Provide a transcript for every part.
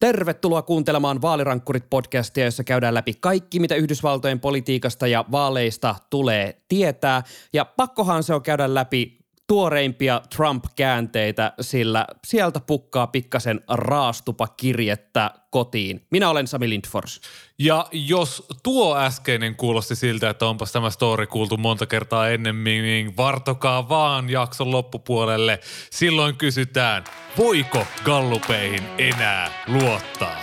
Tervetuloa kuuntelemaan Vaalirankkurit-podcastia, jossa käydään läpi kaikki, mitä Yhdysvaltojen politiikasta ja vaaleista tulee tietää. Ja pakkohan se on käydä läpi tuoreimpia Trump-käänteitä, sillä sieltä pukkaa pikkasen raastupa kirjettä kotiin. Minä olen Sami Lindfors. Ja jos tuo äskeinen kuulosti siltä, että onpas tämä story kuultu monta kertaa ennemmin, niin vartokaa vaan jakson loppupuolelle. Silloin kysytään, voiko gallupeihin enää luottaa?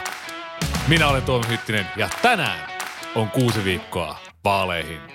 Minä olen Tuomi Hyttinen ja tänään on kuusi viikkoa vaaleihin.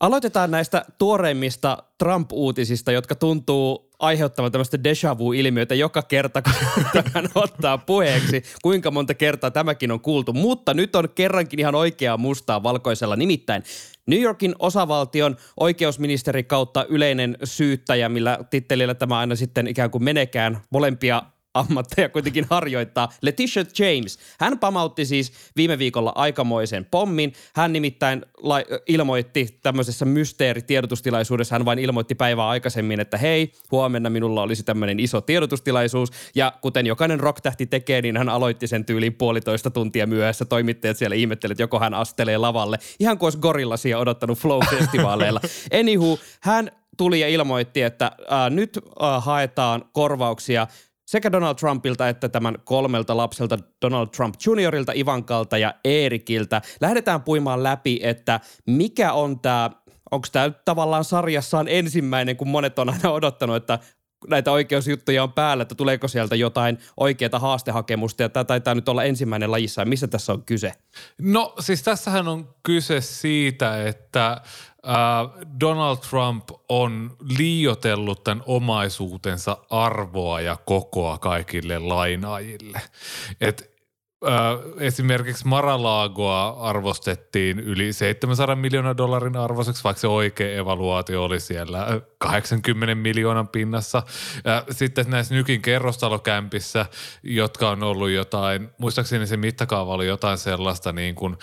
Aloitetaan näistä tuoreimmista Trump-uutisista, jotka tuntuu aiheuttavan tämmöistä deja vu-ilmiötä joka kerta, kun tämän ottaa puheeksi. Kuinka monta kertaa tämäkin on kuultu. Mutta nyt on kerrankin ihan oikeaa mustaa valkoisella. Nimittäin New Yorkin osavaltion oikeusministeri kautta yleinen syyttäjä, millä tittelillä tämä aina sitten ikään kuin menekään molempia ammatteja kuitenkin harjoittaa. Letitia James, hän pamautti siis viime viikolla aikamoisen pommin. Hän nimittäin la- ilmoitti tämmöisessä mysteeritiedotustilaisuudessa, hän vain ilmoitti päivää aikaisemmin, että hei, huomenna minulla olisi tämmöinen iso tiedotustilaisuus. Ja kuten jokainen rocktähti tekee, niin hän aloitti sen tyyliin puolitoista tuntia myöhässä. Toimittajat siellä ihmettelivät, että joko hän astelee lavalle. Ihan kuin olisi gorillasia odottanut Flow-festivaaleilla. Anywho, hän tuli ja ilmoitti, että äh, nyt äh, haetaan korvauksia sekä Donald Trumpilta että tämän kolmelta lapselta Donald Trump Juniorilta, Ivankalta ja Eerikiltä. Lähdetään puimaan läpi, että mikä on tämä, onko tämä tavallaan sarjassaan ensimmäinen, kun monet on aina odottanut, että näitä oikeusjuttuja on päällä, että tuleeko sieltä jotain oikeaa haastehakemusta, ja tämä taitaa nyt olla ensimmäinen lajissa. Missä tässä on kyse? No siis tässähän on kyse siitä, että Donald Trump on liiotellut tämän omaisuutensa arvoa ja kokoa kaikille lainaajille. Et äh, esimerkiksi Maralaagoa arvostettiin yli 700 miljoonan dollarin arvoiseksi, vaikka se oikea evaluaatio oli siellä 80 miljoonan pinnassa. Äh, sitten näissä nykin kerrostalokämpissä, jotka on ollut jotain, muistaakseni se mittakaava oli jotain sellaista niin kuin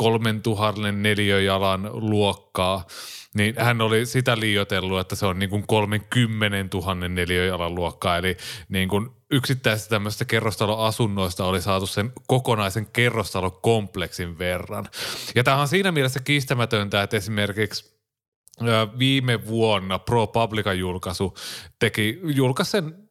3000 neliöjalan luokkaa, niin hän oli sitä liioitellut, että se on niin kuin 30 000 neliöjalan luokkaa. Eli niin kuin yksittäisistä tämmöistä kerrostaloasunnoista oli saatu sen kokonaisen kerrostalokompleksin verran. Ja tämä on siinä mielessä kiistämätöntä, että esimerkiksi viime vuonna ProPublica julkaisu teki, julkaisi sen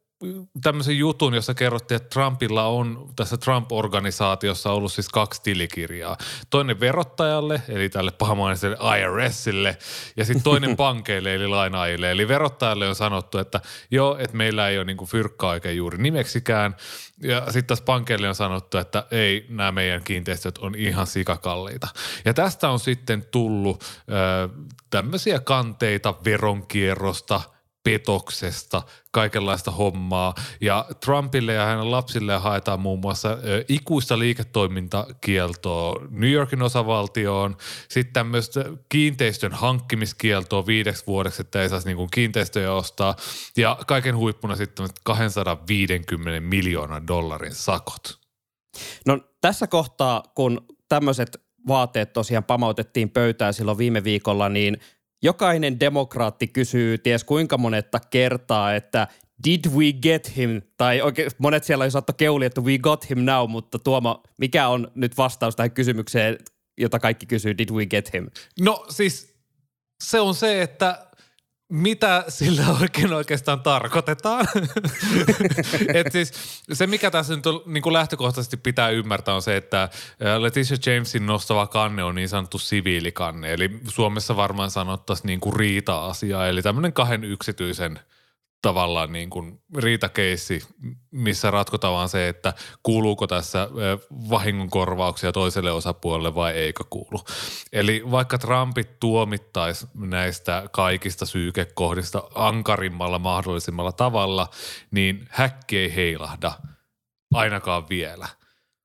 tämmöisen jutun, jossa kerrottiin, että Trumpilla on tässä Trump-organisaatiossa ollut siis kaksi tilikirjaa. Toinen verottajalle, eli tälle pahamainiselle IRSille, ja sitten toinen pankeille, eli lainaajille. Eli verottajalle on sanottu, että joo, että meillä ei ole niinku fyrkkaa oikein juuri nimeksikään. Ja sitten taas pankeille on sanottu, että ei, nämä meidän kiinteistöt on ihan sikakalliita. Ja tästä on sitten tullut ö, tämmöisiä kanteita veronkierrosta – petoksesta, kaikenlaista hommaa. Ja Trumpille ja hänen lapsille haetaan muun muassa ö, ikuista liiketoimintakieltoa New Yorkin osavaltioon, sitten tämmöistä kiinteistön hankkimiskieltoa viideksi vuodeksi, että ei saisi niinku kiinteistöjä ostaa, ja kaiken huippuna sitten 250 miljoonan dollarin sakot. No tässä kohtaa, kun tämmöiset vaateet tosiaan pamautettiin pöytään silloin viime viikolla, niin – jokainen demokraatti kysyy ties kuinka monetta kertaa, että did we get him? Tai oikein, monet siellä on saatto keuli, että we got him now, mutta Tuomo, mikä on nyt vastaus tähän kysymykseen, jota kaikki kysyy, did we get him? No siis se on se, että mitä sillä oikein oikeastaan tarkoitetaan. Et siis se, mikä tässä nyt on, niin kuin lähtökohtaisesti pitää ymmärtää, on se, että Letitia Jamesin nostava kanne on niin sanottu siviilikanne. Eli Suomessa varmaan sanottaisiin niin kuin riita-asia, eli tämmöinen kahden yksityisen – tavallaan niin kuin riitakeissi, missä ratkotaan vaan se, että kuuluuko tässä vahingonkorvauksia toiselle osapuolelle vai eikö kuulu. Eli vaikka Trumpit tuomittaisi näistä kaikista syykekohdista ankarimmalla mahdollisimmalla tavalla, niin häkki ei heilahda ainakaan vielä.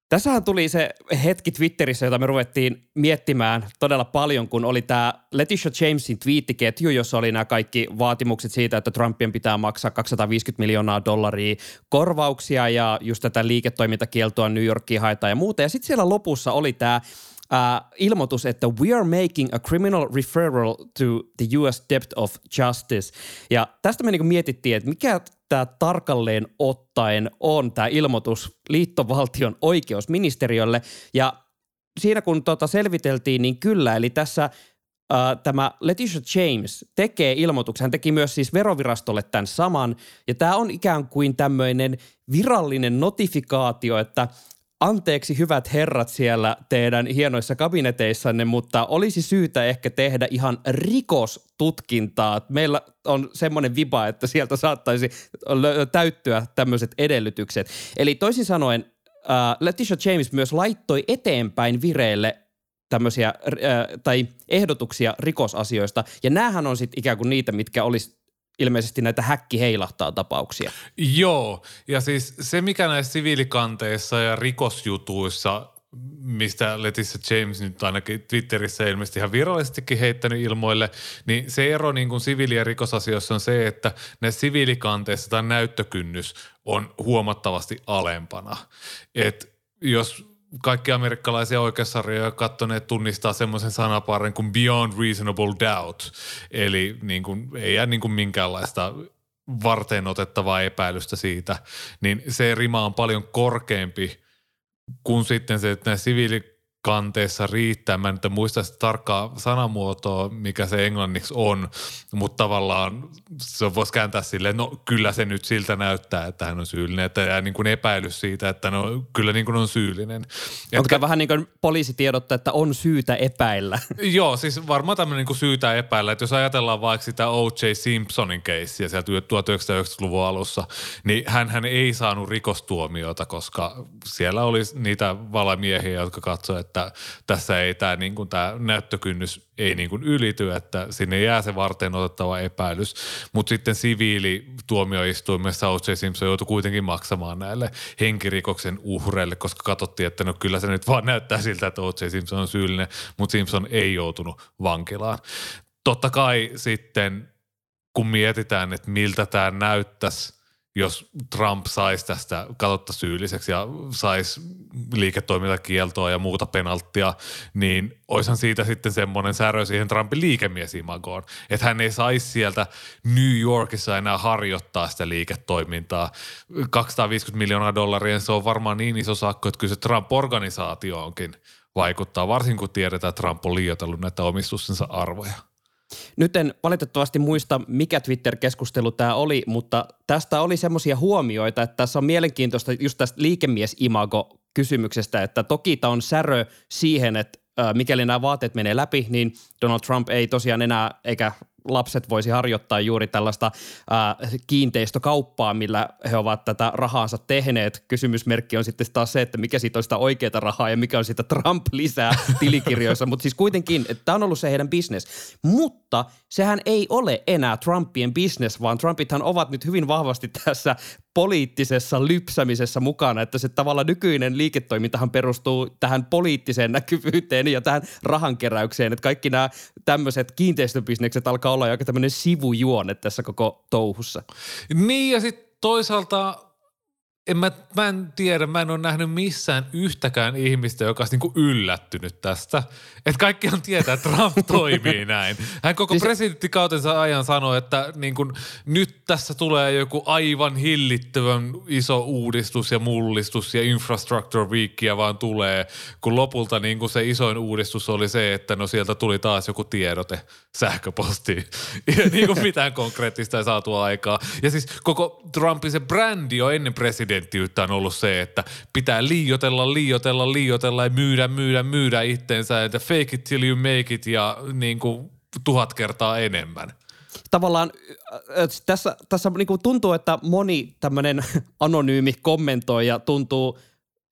Tässähän tuli se hetki Twitterissä, jota me ruvettiin miettimään todella paljon, kun oli tämä Letitia Jamesin twiittiketju, jossa oli nämä kaikki vaatimukset siitä, että Trumpien pitää maksaa 250 miljoonaa dollaria korvauksia ja just tätä liiketoimintakieltoa New Yorkiin haetaan ja muuta. Ja sitten siellä lopussa oli tämä Uh, ilmoitus, että we are making a criminal referral to the US Dept of Justice. Ja tästä me niin mietittiin, että mikä tämä tarkalleen ottaen on tämä ilmoitus liittovaltion oikeusministeriölle. Ja siinä kun tota selviteltiin, niin kyllä, eli tässä Uh, tämä Letitia James tekee ilmoituksen, hän teki myös siis verovirastolle tämän saman, ja tämä on ikään kuin tämmöinen virallinen notifikaatio, että anteeksi hyvät herrat siellä teidän hienoissa kabineteissanne, mutta olisi syytä ehkä tehdä ihan rikostutkintaa. Meillä on semmoinen viba, että sieltä saattaisi täyttyä tämmöiset edellytykset. Eli toisin sanoen uh, Letitia James myös laittoi eteenpäin vireille tämmöisiä uh, tai ehdotuksia rikosasioista. Ja näähän on sitten ikään kuin niitä, mitkä olisi ilmeisesti näitä häkki heilahtaa tapauksia. Joo, ja siis se mikä näissä siviilikanteissa ja rikosjutuissa mistä Leticia James nyt ainakin Twitterissä ilmeisesti ihan virallisestikin heittänyt ilmoille, niin se ero niin kuin siviili- ja rikosasioissa on se, että ne siviilikanteissa tämä näyttökynnys on huomattavasti alempana. Et jos kaikki amerikkalaisia oikeussarjoja kattoneet tunnistaa semmoisen sanaparin kuin beyond reasonable doubt. Eli niin kuin, ei jää niin kuin minkäänlaista varten otettavaa epäilystä siitä, niin se rima on paljon korkeampi kuin sitten se, että nämä siviili kanteessa riittää. Mä en nyt muista sitä tarkkaa sanamuotoa, mikä se englanniksi on, mutta tavallaan se voisi kääntää silleen, no kyllä se nyt siltä näyttää, että hän on syyllinen, että jää niin kuin epäilys siitä, että no kyllä niin kuin on syyllinen. Onko Etkä, vähän niin kuin poliisitiedottaa, että on syytä epäillä? Joo, siis varmaan tämmöinen niin kuin syytä epäillä, että jos ajatellaan vaikka sitä O.J. Simpsonin keissiä sieltä 1990-luvun alussa, niin hän ei saanut rikostuomiota, koska siellä oli niitä valamiehiä, jotka katsoivat, että tässä ei tämä, niin näyttökynnys ei niin kuin ylity, että sinne jää se varten otettava epäilys. Mutta sitten siviilituomioistuimessa O.J. Simpson joutui kuitenkin maksamaan näille henkirikoksen uhreille, koska katsottiin, että no kyllä se nyt vaan näyttää siltä, että O.J. Simpson on syyllinen, mutta Simpson ei joutunut vankilaan. Totta kai sitten, kun mietitään, että miltä tämä näyttäisi – jos Trump saisi tästä katsotta syylliseksi ja saisi liiketoimintakieltoa ja muuta penalttia, niin oishan siitä sitten semmoinen särö siihen Trumpin liikemiesimagoon, että hän ei saisi sieltä New Yorkissa enää harjoittaa sitä liiketoimintaa. 250 miljoonaa dollaria, se on varmaan niin iso sakko, että kyllä se Trump-organisaatio onkin vaikuttaa, varsinkin kun tiedetään, että Trump on liioitellut näitä omistustensa arvoja. Nyt en valitettavasti muista, mikä Twitter-keskustelu tämä oli, mutta tästä oli semmoisia huomioita, että tässä on mielenkiintoista just tästä liikemies-imago-kysymyksestä, että toki tämä on särö siihen, että mikäli nämä vaateet menee läpi, niin Donald Trump ei tosiaan enää, eikä lapset voisi harjoittaa juuri tällaista ää, kiinteistökauppaa, millä he ovat tätä rahaansa tehneet. Kysymysmerkki on sitten taas se, että mikä siitä on sitä oikeaa rahaa ja mikä on sitä Trump lisää tilikirjoissa. Mutta siis kuitenkin, että tämä on ollut se heidän business. Mutta sehän ei ole enää Trumpien business, vaan Trumpithan ovat nyt hyvin vahvasti tässä poliittisessa lypsämisessä mukana, että se tavalla nykyinen liiketoimintahan perustuu tähän poliittiseen näkyvyyteen ja tähän rahankeräykseen, että kaikki nämä tämmöiset kiinteistöbisnekset alkaa olla aika tämmöinen sivujuone tässä koko touhussa. Niin ja sitten toisaalta en mä, mä en tiedä, mä en ole nähnyt missään yhtäkään ihmistä, joka olisi niinku yllättynyt tästä. Että kaikkihan tietää, että Trump toimii näin. Hän koko siis... presidenttikautensa ajan sanoi, että niinku, nyt tässä tulee joku aivan hillittävän iso uudistus ja mullistus ja infrastructure weekia vaan tulee, kun lopulta niinku se isoin uudistus oli se, että no sieltä tuli taas joku tiedote sähköpostiin. Ja niinku mitään konkreettista ei saatu aikaa. Ja siis koko Trumpin se brändi on ennen presidentti presidenttiyttä on ollut se, että pitää liiotella, liiotella, liiotella ja myydä, myydä, myydä itteensä, että fake it till you make it ja niin kuin tuhat kertaa enemmän. Tavallaan tässä, tässä niin kuin tuntuu, että moni tämmöinen anonyymi kommentoija tuntuu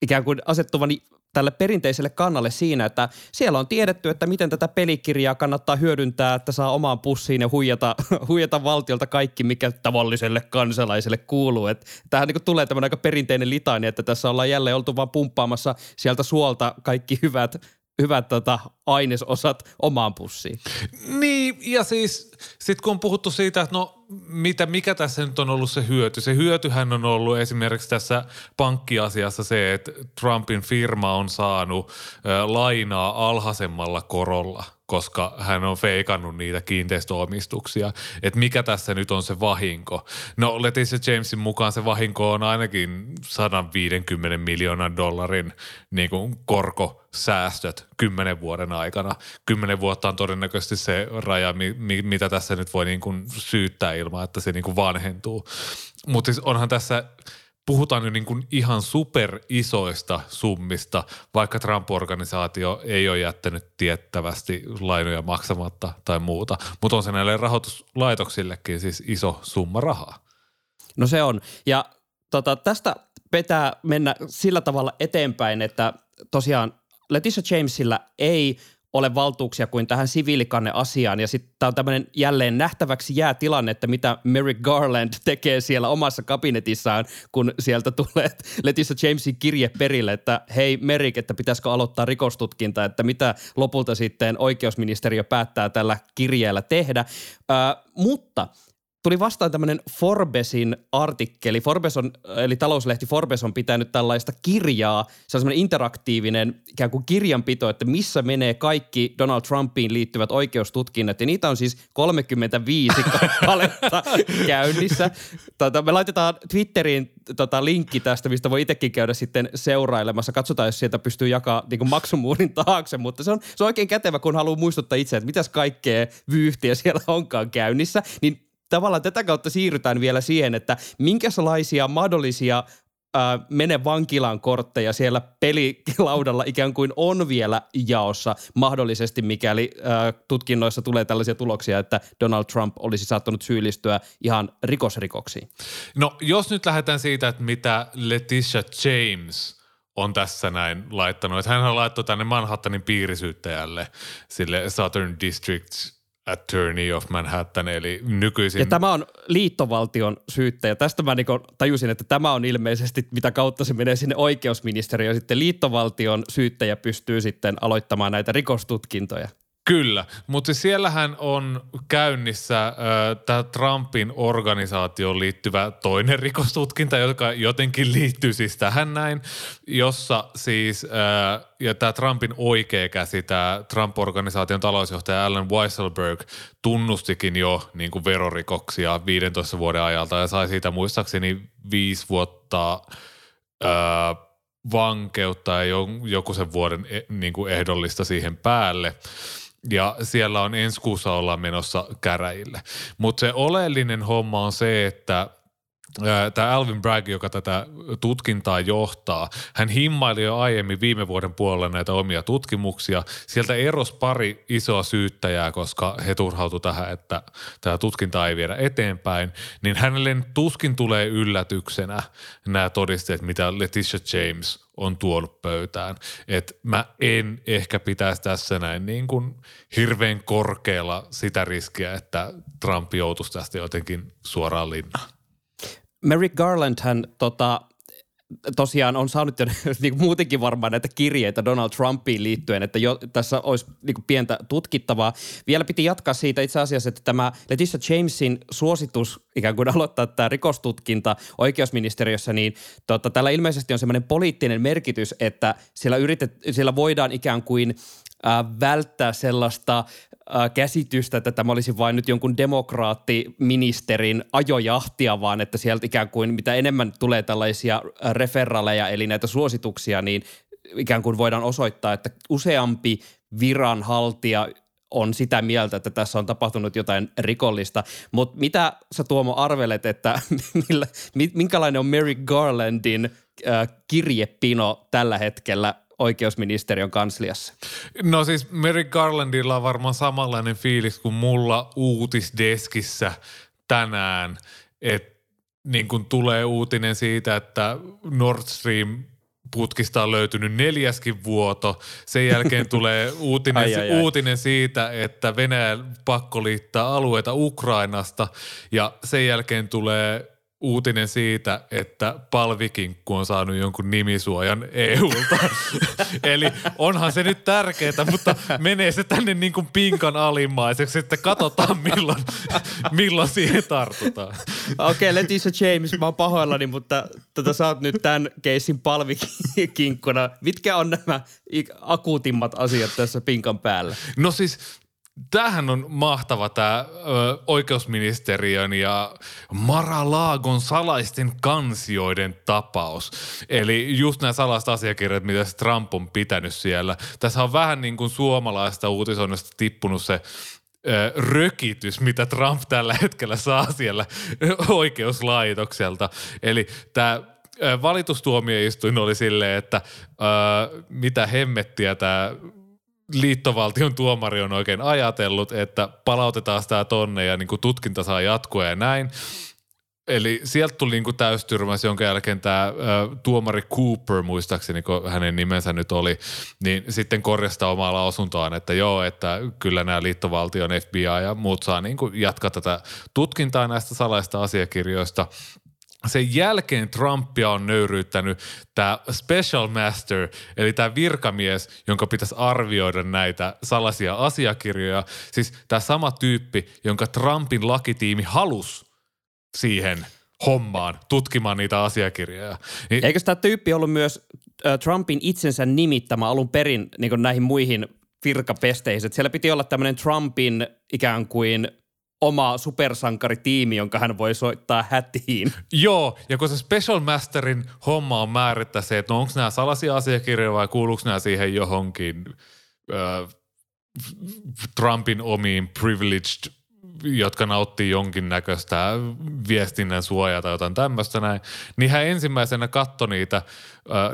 ikään kuin asettuvan tälle perinteiselle kannalle siinä, että siellä on tiedetty, että miten tätä pelikirjaa kannattaa hyödyntää, että saa omaan pussiin ja huijata, huijata valtiolta kaikki, mikä tavalliselle kansalaiselle kuuluu. Tähän niin tulee tämmöinen aika perinteinen litani, että tässä ollaan jälleen oltu vaan pumppaamassa sieltä suolta kaikki hyvät hyvät tota, ainesosat omaan pussiin. Niin, ja siis sitten kun on puhuttu siitä, että no mitä, mikä tässä nyt on ollut se hyöty. Se hyötyhän on ollut esimerkiksi tässä pankkiasiassa se, että Trumpin firma on saanut ä, lainaa alhaisemmalla korolla – koska hän on feikannut niitä kiinteistöomistuksia. Että mikä tässä nyt on se vahinko? No Leticia Jamesin mukaan se vahinko on ainakin 150 miljoonan dollarin niin kuin korkosäästöt kymmenen vuoden aikana. Kymmenen vuotta on todennäköisesti se raja, mi, mi, mitä tässä nyt voi niin kuin syyttää ilman, että se niin kuin vanhentuu. Mutta siis onhan tässä – puhutaan jo niin kuin ihan super isoista summista, vaikka Trump-organisaatio ei ole jättänyt tiettävästi lainoja maksamatta tai muuta. Mutta on se näille rahoituslaitoksillekin siis iso summa rahaa. No se on. Ja tota, tästä pitää mennä sillä tavalla eteenpäin, että tosiaan Letitia Jamesilla ei ole valtuuksia kuin tähän siviilikanne-asiaan. Ja sitten tämä on tämmöinen jälleen nähtäväksi jää tilanne, että mitä Merrick Garland tekee siellä omassa kabinetissaan, kun sieltä tulee Leticia Jamesin kirje perille, että hei Merrick, että pitäisikö aloittaa rikostutkinta, että mitä lopulta sitten oikeusministeriö päättää tällä kirjeellä tehdä. Äh, mutta – tuli vastaan tämmöinen Forbesin artikkeli. Forbes on, eli talouslehti Forbes on pitänyt tällaista kirjaa. Se on semmoinen interaktiivinen ikään kuin kirjanpito, että missä menee kaikki Donald Trumpiin liittyvät oikeustutkinnat. Ja niitä on siis 35 kappaletta käynnissä. Tota, me laitetaan Twitteriin tota, linkki tästä, mistä voi itsekin käydä sitten seurailemassa. Katsotaan, jos sieltä pystyy jakaa niin maksumuurin taakse, mutta se on, se on oikein kätevä, kun haluaa muistuttaa itse, että mitäs kaikkea vyyhtiä siellä onkaan käynnissä. Niin tavallaan tätä kautta siirrytään vielä siihen, että minkälaisia mahdollisia äh, mene vankilaan kortteja siellä pelilaudalla ikään kuin on vielä jaossa mahdollisesti, mikäli äh, tutkinnoissa tulee tällaisia tuloksia, että Donald Trump olisi saattanut syyllistyä ihan rikosrikoksiin. No jos nyt lähdetään siitä, että mitä Letitia James on tässä näin laittanut, että hän laittoi tänne Manhattanin piirisyyttäjälle sille Southern District Attorney of Manhattan, eli nykyisin... Ja tämä on liittovaltion syyttäjä. Tästä mä niin tajusin, että tämä on ilmeisesti, mitä kautta se menee sinne oikeusministeriöön. Sitten liittovaltion syyttäjä pystyy sitten aloittamaan näitä rikostutkintoja. Kyllä, mutta siellähän on käynnissä tämä Trumpin organisaatioon liittyvä toinen rikostutkinta, joka jotenkin liittyy siis tähän näin, jossa siis, ja tämä Trumpin oikea käsi, tämä Trump-organisaation talousjohtaja Alan Weisselberg tunnustikin jo niin kuin verorikoksia 15 vuoden ajalta ja sai siitä muistaakseni viisi vuotta äh, vankeutta ja joku sen vuoden e, niin kuin ehdollista siihen päälle ja siellä on ensi kuussa ollaan menossa käräjille. Mutta se oleellinen homma on se, että tämä Alvin Bragg, joka tätä tutkintaa johtaa, hän himmaili jo aiemmin viime vuoden puolella näitä omia tutkimuksia. Sieltä eros pari isoa syyttäjää, koska he turhautu tähän, että tämä tutkinta ei viedä eteenpäin. Niin hänelle tuskin tulee yllätyksenä nämä todisteet, mitä Letitia James on tuonut pöytään. Et mä en ehkä pitäisi tässä näin niin kuin hirveän korkealla sitä riskiä, että Trump joutuisi tästä jotenkin suoraan linnaan. Merrick Garland hän tota, tosiaan on saanut jo niin muutenkin varmaan näitä kirjeitä Donald Trumpiin liittyen, että jo, tässä olisi niin pientä tutkittavaa. Vielä piti jatkaa siitä itse asiassa, että tämä Letitia Jamesin suositus ikään kuin aloittaa tämä rikostutkinta oikeusministeriössä, niin tota, tällä ilmeisesti on semmoinen poliittinen merkitys, että siellä, yritet, siellä voidaan ikään kuin äh, välttää sellaista käsitystä, että tämä olisi vain nyt jonkun demokraattiministerin ajojahtia, vaan että sieltä ikään kuin mitä enemmän tulee tällaisia referaleja, eli näitä suosituksia, niin ikään kuin voidaan osoittaa, että useampi viranhaltija on sitä mieltä, että tässä on tapahtunut jotain rikollista. Mutta mitä sä Tuomo arvelet, että millä, minkälainen on Mary Garlandin kirjepino tällä hetkellä oikeusministeriön kansliassa? No siis Mary Garlandilla on varmaan samanlainen fiilis kuin mulla uutisdeskissä tänään, että niin kun tulee uutinen siitä, että Nord Stream putkista on löytynyt neljäskin vuoto. Sen jälkeen tulee uutinen, Ai, ai, ai. uutinen siitä, että Venäjä pakko liittää alueita Ukrainasta ja sen jälkeen tulee uutinen siitä, että palvikinkku on saanut jonkun nimisuojan EUlta. Eli onhan se nyt tärkeää, mutta menee se tänne niin kuin pinkan alimmaiseksi, että katsotaan milloin, milloin siihen tartutaan. Okei, okay, Leticia James, mä oon pahoillani, mutta tota, sä oot nyt tämän keissin palvikinkkuna. Mitkä on nämä akuutimmat asiat tässä pinkan päällä? No siis Tämähän on mahtava tämä oikeusministeriön ja Maralaagon salaisten kansioiden tapaus. Eli just nämä salaiset asiakirjat, mitä Trump on pitänyt siellä. Tässä on vähän niin kuin suomalaista uutisoinnista tippunut se ö, rökitys, mitä Trump tällä hetkellä saa siellä oikeuslaitokselta. Eli tämä valitustuomioistuin oli silleen, että ö, mitä hemmettiä tämä liittovaltion tuomari on oikein ajatellut, että palautetaan sitä tonne ja niin kuin tutkinta saa jatkua ja näin. Eli sieltä tuli niin täystyrmäs, jonka jälkeen tämä ö, tuomari Cooper, muistaakseni kun hänen nimensä nyt oli, niin sitten korjasta omaa lausuntoaan, että joo, että kyllä nämä liittovaltion FBI ja muut saa niin jatkaa tätä tutkintaa näistä salaista asiakirjoista – sen jälkeen Trumpia on nöyryyttänyt tämä special master, eli tämä virkamies, jonka pitäisi arvioida näitä salaisia asiakirjoja. Siis tämä sama tyyppi, jonka Trumpin lakitiimi halusi siihen hommaan, tutkimaan niitä asiakirjoja. Niin, Eikö tämä tyyppi ollut myös Trumpin itsensä nimittämä alun perin niin näihin muihin virkapesteihin? Siellä piti olla tämmöinen Trumpin ikään kuin oma supersankaritiimi, jonka hän voi soittaa hätiin. Joo, ja kun se Special Masterin homma on määrittää se, että no onko nämä salaisia asiakirjoja vai kuuluuko nämä siihen johonkin äh, Trumpin omiin privileged jotka nauttii jonkinnäköistä viestinnän suojaa tai jotain tämmöistä näin, niin hän ensimmäisenä katsoi niitä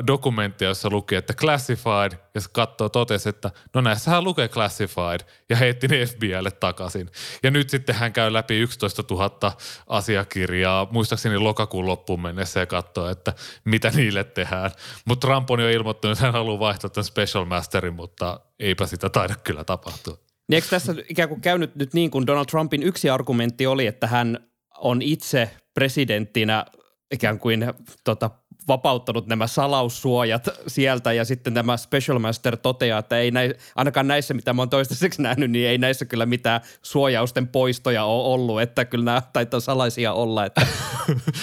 dokumentteja, joissa luki, että classified, ja se katsoi totesi, että no näissähän lukee classified, ja heitti ne FBIlle takaisin. Ja nyt sitten hän käy läpi 11 000 asiakirjaa, muistaakseni lokakuun loppuun mennessä, ja katsoo, että mitä niille tehdään. Mutta Trump on jo ilmoittanut, että hän haluaa vaihtaa tämän Special Masterin, mutta eipä sitä taida kyllä tapahtua. Niin eikö tässä ikään kuin käynyt nyt niin kuin Donald Trumpin yksi argumentti oli, että hän on itse presidenttinä ikään kuin tota, vapauttanut nämä salaussuojat sieltä ja sitten tämä Special Master toteaa, että ei näin, ainakaan näissä, mitä mä oon toistaiseksi nähnyt, niin ei näissä kyllä mitään suojausten poistoja ole ollut, että kyllä nämä taitaa salaisia olla, että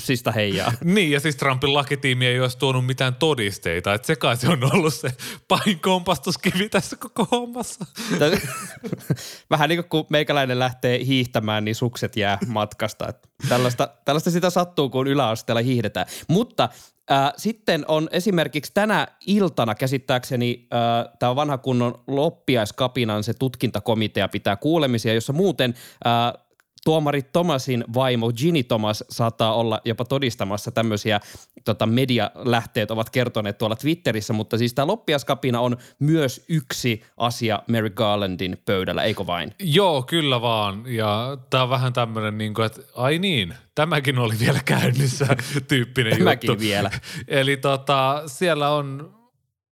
hupsista heijaa. Niin, ja siis Trumpin lakitiimi ei olisi tuonut mitään todisteita, että se kai se on ollut se pahin kompastuskivi tässä koko hommassa. Vähän niin kuin kun meikäläinen lähtee hiihtämään, niin sukset jää matkasta. Että tällaista, tällaista sitä sattuu, kun yläasteella hiihdetään. Mutta äh, sitten on esimerkiksi tänä iltana käsittääkseni, äh, tämä vanha kunnon loppiaiskapinan se tutkintakomitea pitää kuulemisia, jossa muuten äh, tuomari Thomasin vaimo Ginny Thomas saattaa olla jopa todistamassa tämmöisiä tota, medialähteet ovat kertoneet tuolla Twitterissä, mutta siis tämä loppiaskapina on myös yksi asia Mary Garlandin pöydällä, eikö vain? Joo, kyllä vaan. Ja tämä on vähän tämmöinen, niin kuin, että ai niin, tämäkin oli vielä käynnissä tyyppinen Tämäkin juttu. vielä. Eli tota, siellä on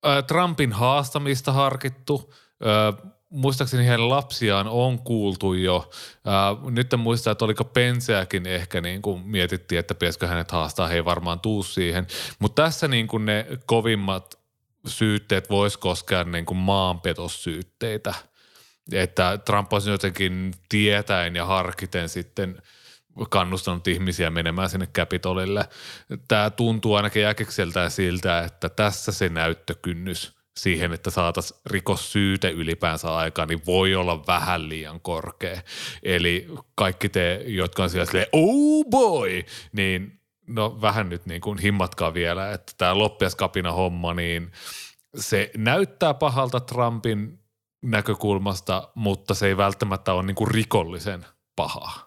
ä, Trumpin haastamista harkittu. Ä, muistaakseni heidän lapsiaan on kuultu jo. Ää, nyt en muista, että oliko Penseäkin ehkä niin kuin mietittiin, että pitäisikö hänet haastaa, he ei varmaan tuu siihen. Mutta tässä niin kuin ne kovimmat syytteet vois koskea niin kuin maanpetossyytteitä. Että Trump olisi jotenkin tietäen ja harkiten sitten kannustanut ihmisiä menemään sinne Capitolille. Tämä tuntuu ainakin äkikseltään siltä, että tässä se näyttökynnys siihen, että saataisiin rikossyyte ylipäänsä aikaan, niin voi olla vähän liian korkea. Eli kaikki te, jotka on siellä silleen, oh boy, niin no vähän nyt niin kuin himmatkaa vielä, että tämä loppiaskapina homma, niin se näyttää pahalta Trumpin näkökulmasta, mutta se ei välttämättä ole niin kuin rikollisen pahaa.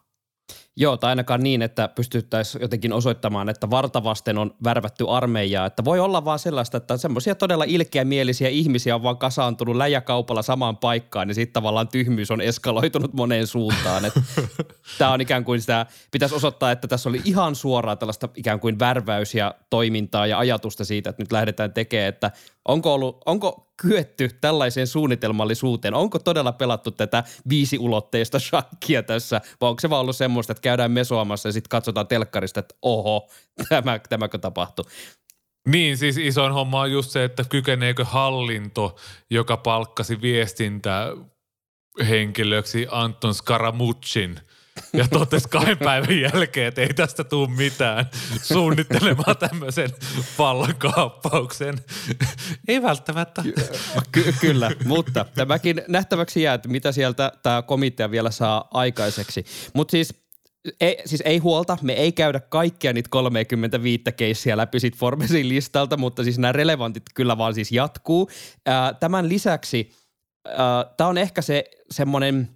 Joo, tai ainakaan niin, että pystyttäisiin jotenkin osoittamaan, että vartavasten on värvätty armeijaa. Että voi olla vaan sellaista, että semmoisia todella ilkeämielisiä ihmisiä on vaan kasaantunut läjäkaupalla samaan paikkaan, niin sitten tavallaan tyhmyys on eskaloitunut moneen suuntaan. Tämä on ikään kuin sitä, pitäisi osoittaa, että tässä oli ihan suoraa tällaista ikään kuin värväys ja toimintaa ja ajatusta siitä, että nyt lähdetään tekemään, että onko, ollut, onko kyetty tällaiseen suunnitelmallisuuteen? Onko todella pelattu tätä viisiulotteista shakkia tässä, vai onko se vaan ollut semmoista, että käydään mesoamassa ja sitten katsotaan telkkarista, että oho, tämä, tämäkö tapahtui? Niin, siis isoin homma on just se, että kykeneekö hallinto, joka palkkasi viestintä henkilöksi Anton Skaramuchin – ja totesi kahden päivän jälkeen, että ei tästä tule mitään suunnittelemaan tämmöisen vallankaappauksen. ei välttämättä. Ky- kyllä, mutta tämäkin nähtäväksi jää, että mitä sieltä tämä komitea vielä saa aikaiseksi. Mutta siis ei, siis ei huolta, me ei käydä kaikkia niitä 35 keissiä läpi sit Forbesin listalta, mutta siis nämä relevantit kyllä vaan siis jatkuu. tämän lisäksi tämä on ehkä se semmoinen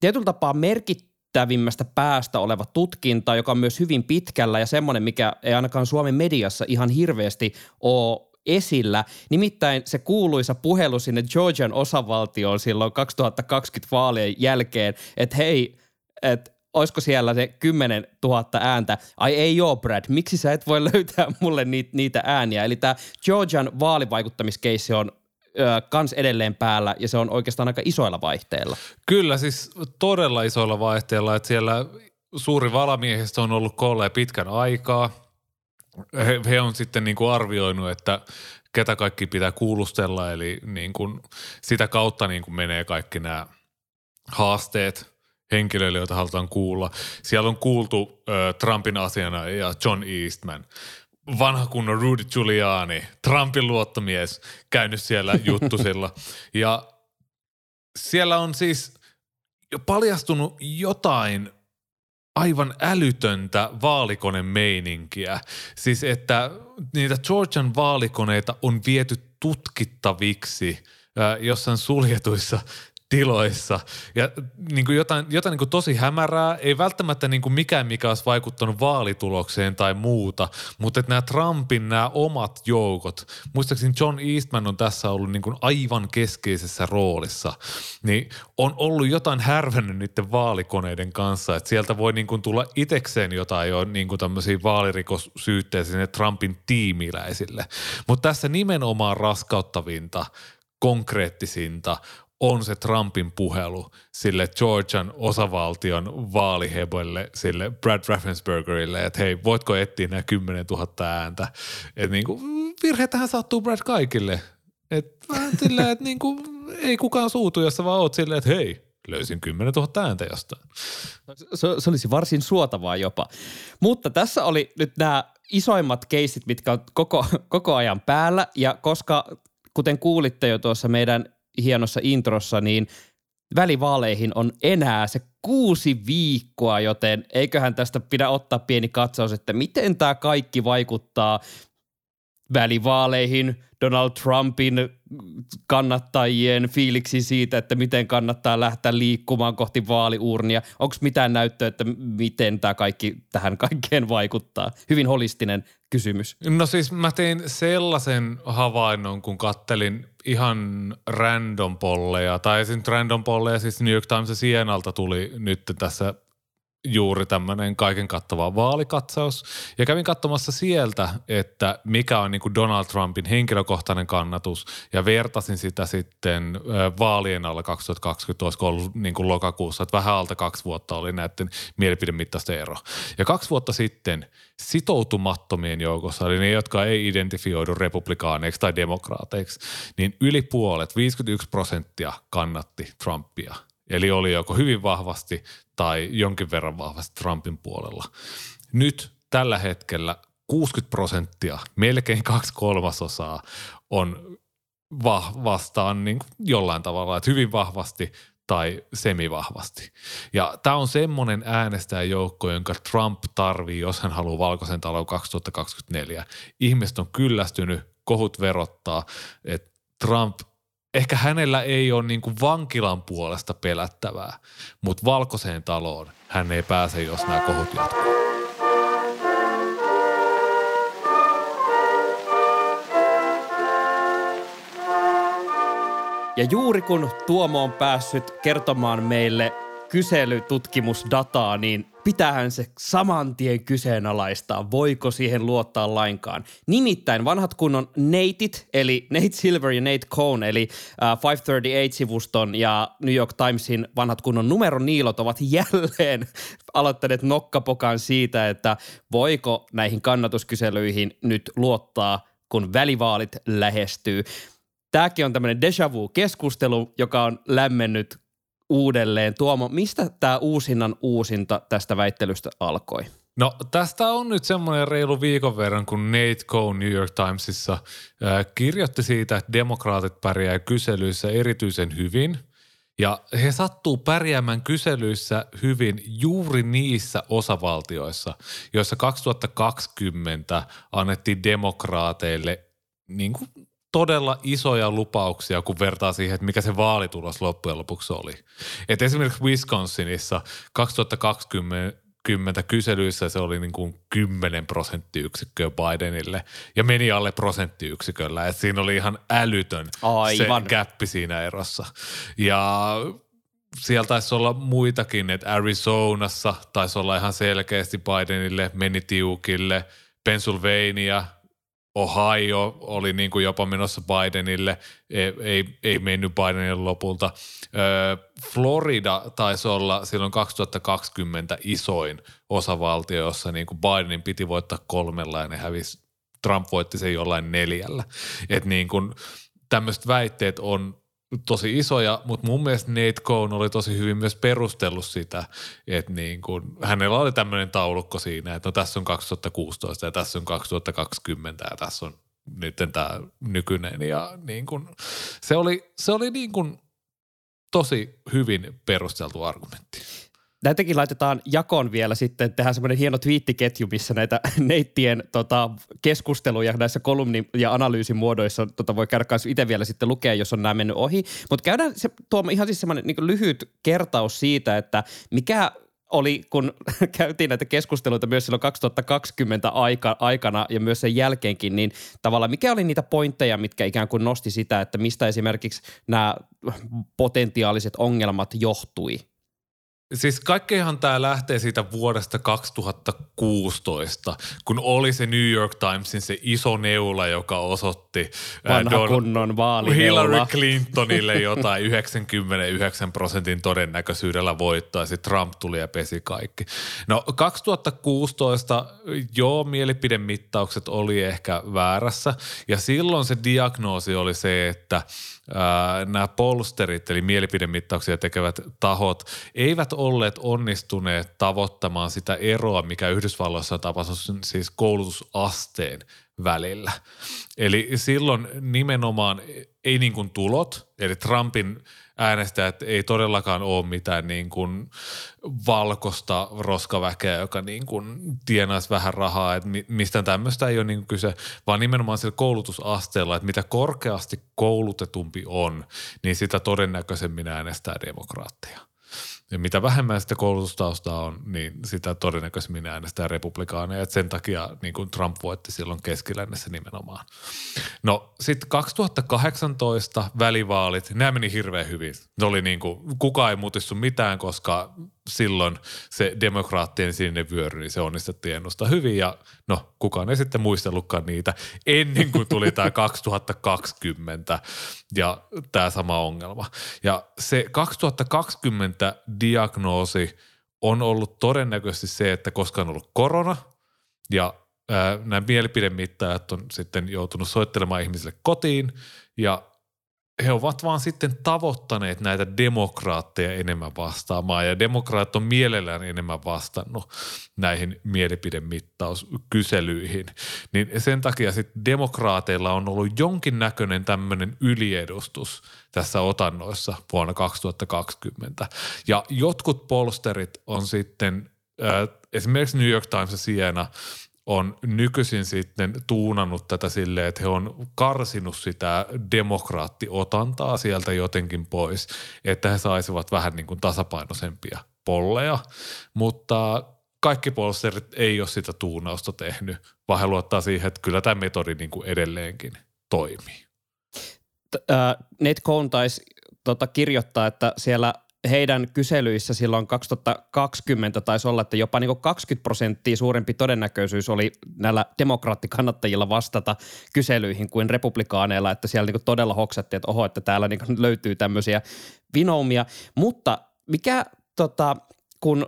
tietyllä tapaa merkittävä merkittävimmästä päästä oleva tutkinta, joka on myös hyvin pitkällä ja semmoinen, mikä ei ainakaan Suomen mediassa ihan hirveästi ole esillä. Nimittäin se kuuluisa puhelu sinne Georgian osavaltioon silloin 2020 vaalien jälkeen, että hei, että olisiko siellä se 10 000 ääntä. Ai ei joo Brad, miksi sä et voi löytää mulle niitä, niitä ääniä? Eli tämä Georgian vaalivaikuttamiskeissi on kans edelleen päällä ja se on oikeastaan aika isoilla vaihteilla. Kyllä, siis todella isoilla vaihteilla, että siellä suuri valamiehistö on ollut koolla pitkän aikaa. He, he on sitten niin kuin arvioinut, että ketä kaikki pitää kuulustella, eli niin kuin sitä kautta niin kuin menee kaikki nämä haasteet henkilöille, joita halutaan kuulla. Siellä on kuultu äh, Trumpin asiana ja John Eastman – vanha kunnon Rudy Giuliani, Trumpin luottomies, käynyt siellä juttusilla. ja siellä on siis jo paljastunut jotain aivan älytöntä vaalikonemeininkiä. Siis että niitä Georgian vaalikoneita on viety tutkittaviksi jossain suljetuissa tiloissa. Ja niin kuin jotain, jotain niin kuin tosi hämärää, ei välttämättä niin kuin mikään, mikä olisi vaikuttanut vaalitulokseen tai muuta, mutta että nämä Trumpin nämä omat joukot, muistaakseni John Eastman on tässä ollut niin kuin aivan keskeisessä roolissa, niin on ollut jotain härvennyt niiden vaalikoneiden kanssa, että sieltä voi niin kuin tulla itekseen jotain jo niin kuin tämmöisiä vaalirikossyytteitä sinne Trumpin tiimiläisille. Mutta tässä nimenomaan raskauttavinta konkreettisinta on se Trumpin puhelu sille Georgian osavaltion vaaliheboille, sille Brad Raffenspergerille, että hei, voitko etsiä nämä 10 000 ääntä. Että niin kuin, virheetähän sattuu Brad kaikille. Että vähän silleen, että niin kuin, ei kukaan suutu, jos sä vaan oot silleen, että hei, löysin 10 000 ääntä jostain. Se, se olisi varsin suotavaa jopa. Mutta tässä oli nyt nämä isoimmat keisit, mitkä on koko, koko ajan päällä. Ja koska, kuten kuulitte jo tuossa meidän hienossa introssa, niin välivaaleihin on enää se kuusi viikkoa, joten eiköhän tästä pidä ottaa pieni katsaus, että miten tämä kaikki vaikuttaa välivaaleihin, Donald Trumpin kannattajien fiiliksi siitä, että miten kannattaa lähteä liikkumaan kohti vaaliurnia. Onko mitään näyttöä, että miten tämä kaikki tähän kaikkeen vaikuttaa? Hyvin holistinen kysymys. No siis mä tein sellaisen havainnon, kun kattelin ihan random polleja, tai siis random polleja, siis New York Times ja Sienalta tuli nyt tässä juuri tämmöinen kaiken kattava vaalikatsaus. Ja kävin katsomassa sieltä, että mikä on niin kuin Donald Trumpin henkilökohtainen kannatus ja vertasin sitä sitten vaalien alla 2020, olisiko ollut niin kuin lokakuussa, että vähän alta kaksi vuotta oli näiden mielipidemittaisten ero. Ja kaksi vuotta sitten sitoutumattomien joukossa, eli ne, jotka ei identifioidu republikaaneiksi tai demokraateiksi, niin yli puolet, 51 prosenttia kannatti Trumpia – Eli oli joko hyvin vahvasti tai jonkin verran vahvasti Trumpin puolella. Nyt tällä hetkellä 60 prosenttia, melkein kaksi kolmasosaa on va- vastaan niin jollain tavalla, että hyvin vahvasti tai semivahvasti. Ja tämä on semmoinen äänestäjäjoukko, jonka Trump tarvii, jos hän haluaa valkoisen talon 2024. Ihmiset on kyllästynyt, kohut verottaa, että Trump ehkä hänellä ei ole niin kuin vankilan puolesta pelättävää, mutta valkoiseen taloon hän ei pääse, jos nämä kohut jatkuu. Ja juuri kun Tuomo on päässyt kertomaan meille kyselytutkimusdataa, niin pitähän se saman tien kyseenalaistaa, voiko siihen luottaa lainkaan. Nimittäin vanhat kunnon neitit, eli Nate Silver ja Nate Cohn, eli uh, 538-sivuston ja New York Timesin vanhat kunnon numeroniilot ovat jälleen aloittaneet nokkapokan siitä, että voiko näihin kannatuskyselyihin nyt luottaa, kun välivaalit lähestyy. Tämäkin on tämmöinen deja vu-keskustelu, joka on lämmennyt uudelleen. Tuomo, mistä tämä uusinnan uusinta tästä väittelystä alkoi? No tästä on nyt semmoinen reilu viikon verran, kun Nate Cohn New York Timesissa äh, kirjoitti siitä, että demokraatit pärjää kyselyissä erityisen hyvin. Ja he sattuu pärjäämään kyselyissä hyvin juuri niissä osavaltioissa, joissa 2020 annettiin demokraateille niin kuin todella isoja lupauksia, kun vertaa siihen, että mikä se vaalitulos loppujen lopuksi oli. Et esimerkiksi Wisconsinissa 2020 kyselyissä se oli niin kuin 10 prosenttiyksikköä Bidenille ja meni alle prosenttiyksiköllä. Et siinä oli ihan älytön Aivan. se käppi siinä erossa. Ja siellä taisi olla muitakin, että Arizonassa taisi olla ihan selkeästi Bidenille, meni tiukille, Pennsylvania – Ohio oli niin kuin jopa menossa Bidenille, ei, ei, ei mennyt Bidenille lopulta. Florida taisi olla silloin 2020 isoin osavaltio, jossa niin kuin Bidenin piti voittaa kolmella ja ne hävisi, Trump voitti sen jollain neljällä. Että niin kuin tämmöiset väitteet on tosi isoja, mutta mun mielestä Nate Cohn oli tosi hyvin myös perustellut sitä, että niin kun, hänellä oli tämmöinen taulukko siinä, että no tässä on 2016 ja tässä on 2020 ja tässä on nyt tämä nykyinen ja niin kun, se oli, se oli niin kun tosi hyvin perusteltu argumentti. Näitäkin laitetaan jakoon vielä sitten, tehdään semmoinen hieno twiittiketju, missä näitä neittien tota, keskusteluja näissä kolumni- ja analyysimuodoissa tota, voi käydä kanssa itse vielä sitten lukea, jos on nämä mennyt ohi. Mutta käydään se, tuo ihan siis semmoinen niin lyhyt kertaus siitä, että mikä oli, kun käytiin näitä keskusteluita myös silloin 2020 aika, aikana ja myös sen jälkeenkin, niin tavallaan mikä oli niitä pointteja, mitkä ikään kuin nosti sitä, että mistä esimerkiksi nämä potentiaaliset ongelmat johtui – Siis kaikkeenhan tämä lähtee siitä vuodesta 2016, kun oli se New York Timesin se iso neula, joka osoitti Vanha Don, kunnon Hillary Clintonille jotain 99 prosentin todennäköisyydellä voittaa, sitten Trump tuli ja pesi kaikki. No 2016 joo, mielipidemittaukset oli ehkä väärässä ja silloin se diagnoosi oli se, että – nämä polsterit, eli mielipidemittauksia tekevät tahot, eivät olleet onnistuneet tavoittamaan sitä eroa, mikä Yhdysvalloissa on tapahtunut siis koulutusasteen välillä. Eli silloin nimenomaan ei niin kuin tulot, eli Trumpin – äänestäjät ei todellakaan ole mitään niin kuin valkosta roskaväkeä, joka niin kuin tienaisi vähän rahaa, että mistä tämmöistä ei ole niin kuin kyse, vaan nimenomaan sillä koulutusasteella, että mitä korkeasti koulutetumpi on, niin sitä todennäköisemmin äänestää demokraatteja. Ja mitä vähemmän sitä koulutustaustaa on, niin sitä todennäköisemmin äänestää republikaaneja. Sen takia niin kuin Trump voitti silloin keskilännessä nimenomaan. No sitten 2018 välivaalit, nämä meni hirveän hyvin. Ne oli niin kuin, kukaan ei muutissu mitään, koska silloin se demokraattien sinne vyöry, niin se onnistettiin ennustaa hyvin ja no kukaan ei sitten muistellutkaan niitä ennen kuin tuli tämä 2020 ja tämä sama ongelma. Ja se 2020 diagnoosi on ollut todennäköisesti se, että koska on ollut korona ja ää, nämä mielipidemittajat on sitten joutunut soittelemaan ihmisille kotiin ja he ovat vaan sitten tavoittaneet näitä demokraatteja enemmän vastaamaan ja demokraat on mielellään enemmän vastannut näihin mielipidemittauskyselyihin. Niin sen takia sitten demokraateilla on ollut jonkinnäköinen tämmöinen yliedustus tässä otannoissa vuonna 2020. Ja jotkut polsterit on sitten äh, esimerkiksi New York Times ja Siena on nykyisin sitten tuunannut tätä silleen, että he on karsinut sitä demokraattiotantaa sieltä jotenkin pois, että he saisivat vähän niin kuin tasapainoisempia polleja, mutta kaikki polsterit ei ole sitä tuunausta tehnyt, vaan he luottaa siihen, että kyllä tämä metodi niin kuin edelleenkin toimii. Nate Cohn taisi tota, kirjoittaa, että siellä heidän kyselyissä silloin 2020 taisi olla, että jopa niin 20 prosenttia suurempi todennäköisyys oli näillä demokraattikannattajilla vastata kyselyihin kuin republikaaneilla, että siellä niin todella hoksattiin, että oho, että täällä niin löytyy tämmöisiä vinoumia. Mutta mikä tota, kun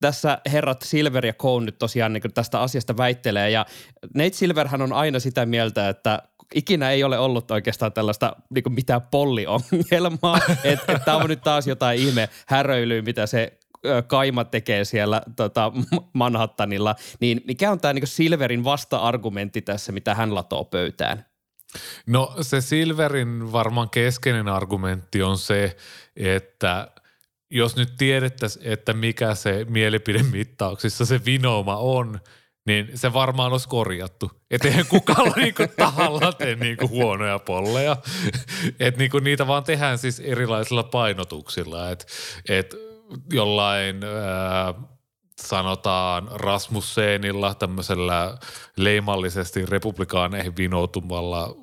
tässä herrat Silver ja Cohn nyt tosiaan niin tästä asiasta väittelee ja Nate Silverhän on aina sitä mieltä, että ikinä ei ole ollut oikeastaan tällaista niin mitään polliongelmaa, että et tämä on nyt taas jotain ihme häröilyä, mitä se Kaima tekee siellä tota, Manhattanilla, niin mikä on tämä niin Silverin vasta-argumentti tässä, mitä hän latoo pöytään? No se Silverin varmaan keskeinen argumentti on se, että jos nyt tiedettäisiin, että mikä se mielipidemittauksissa se vinooma on, niin se varmaan olisi korjattu. Että eihän kukaan niinku tahalla tee niinku huonoja polleja. Että niinku niitä vaan tehdään siis erilaisilla painotuksilla. Että et jollain ää, sanotaan Rasmusseenilla tämmöisellä leimallisesti republikaaneihin vinoutumalla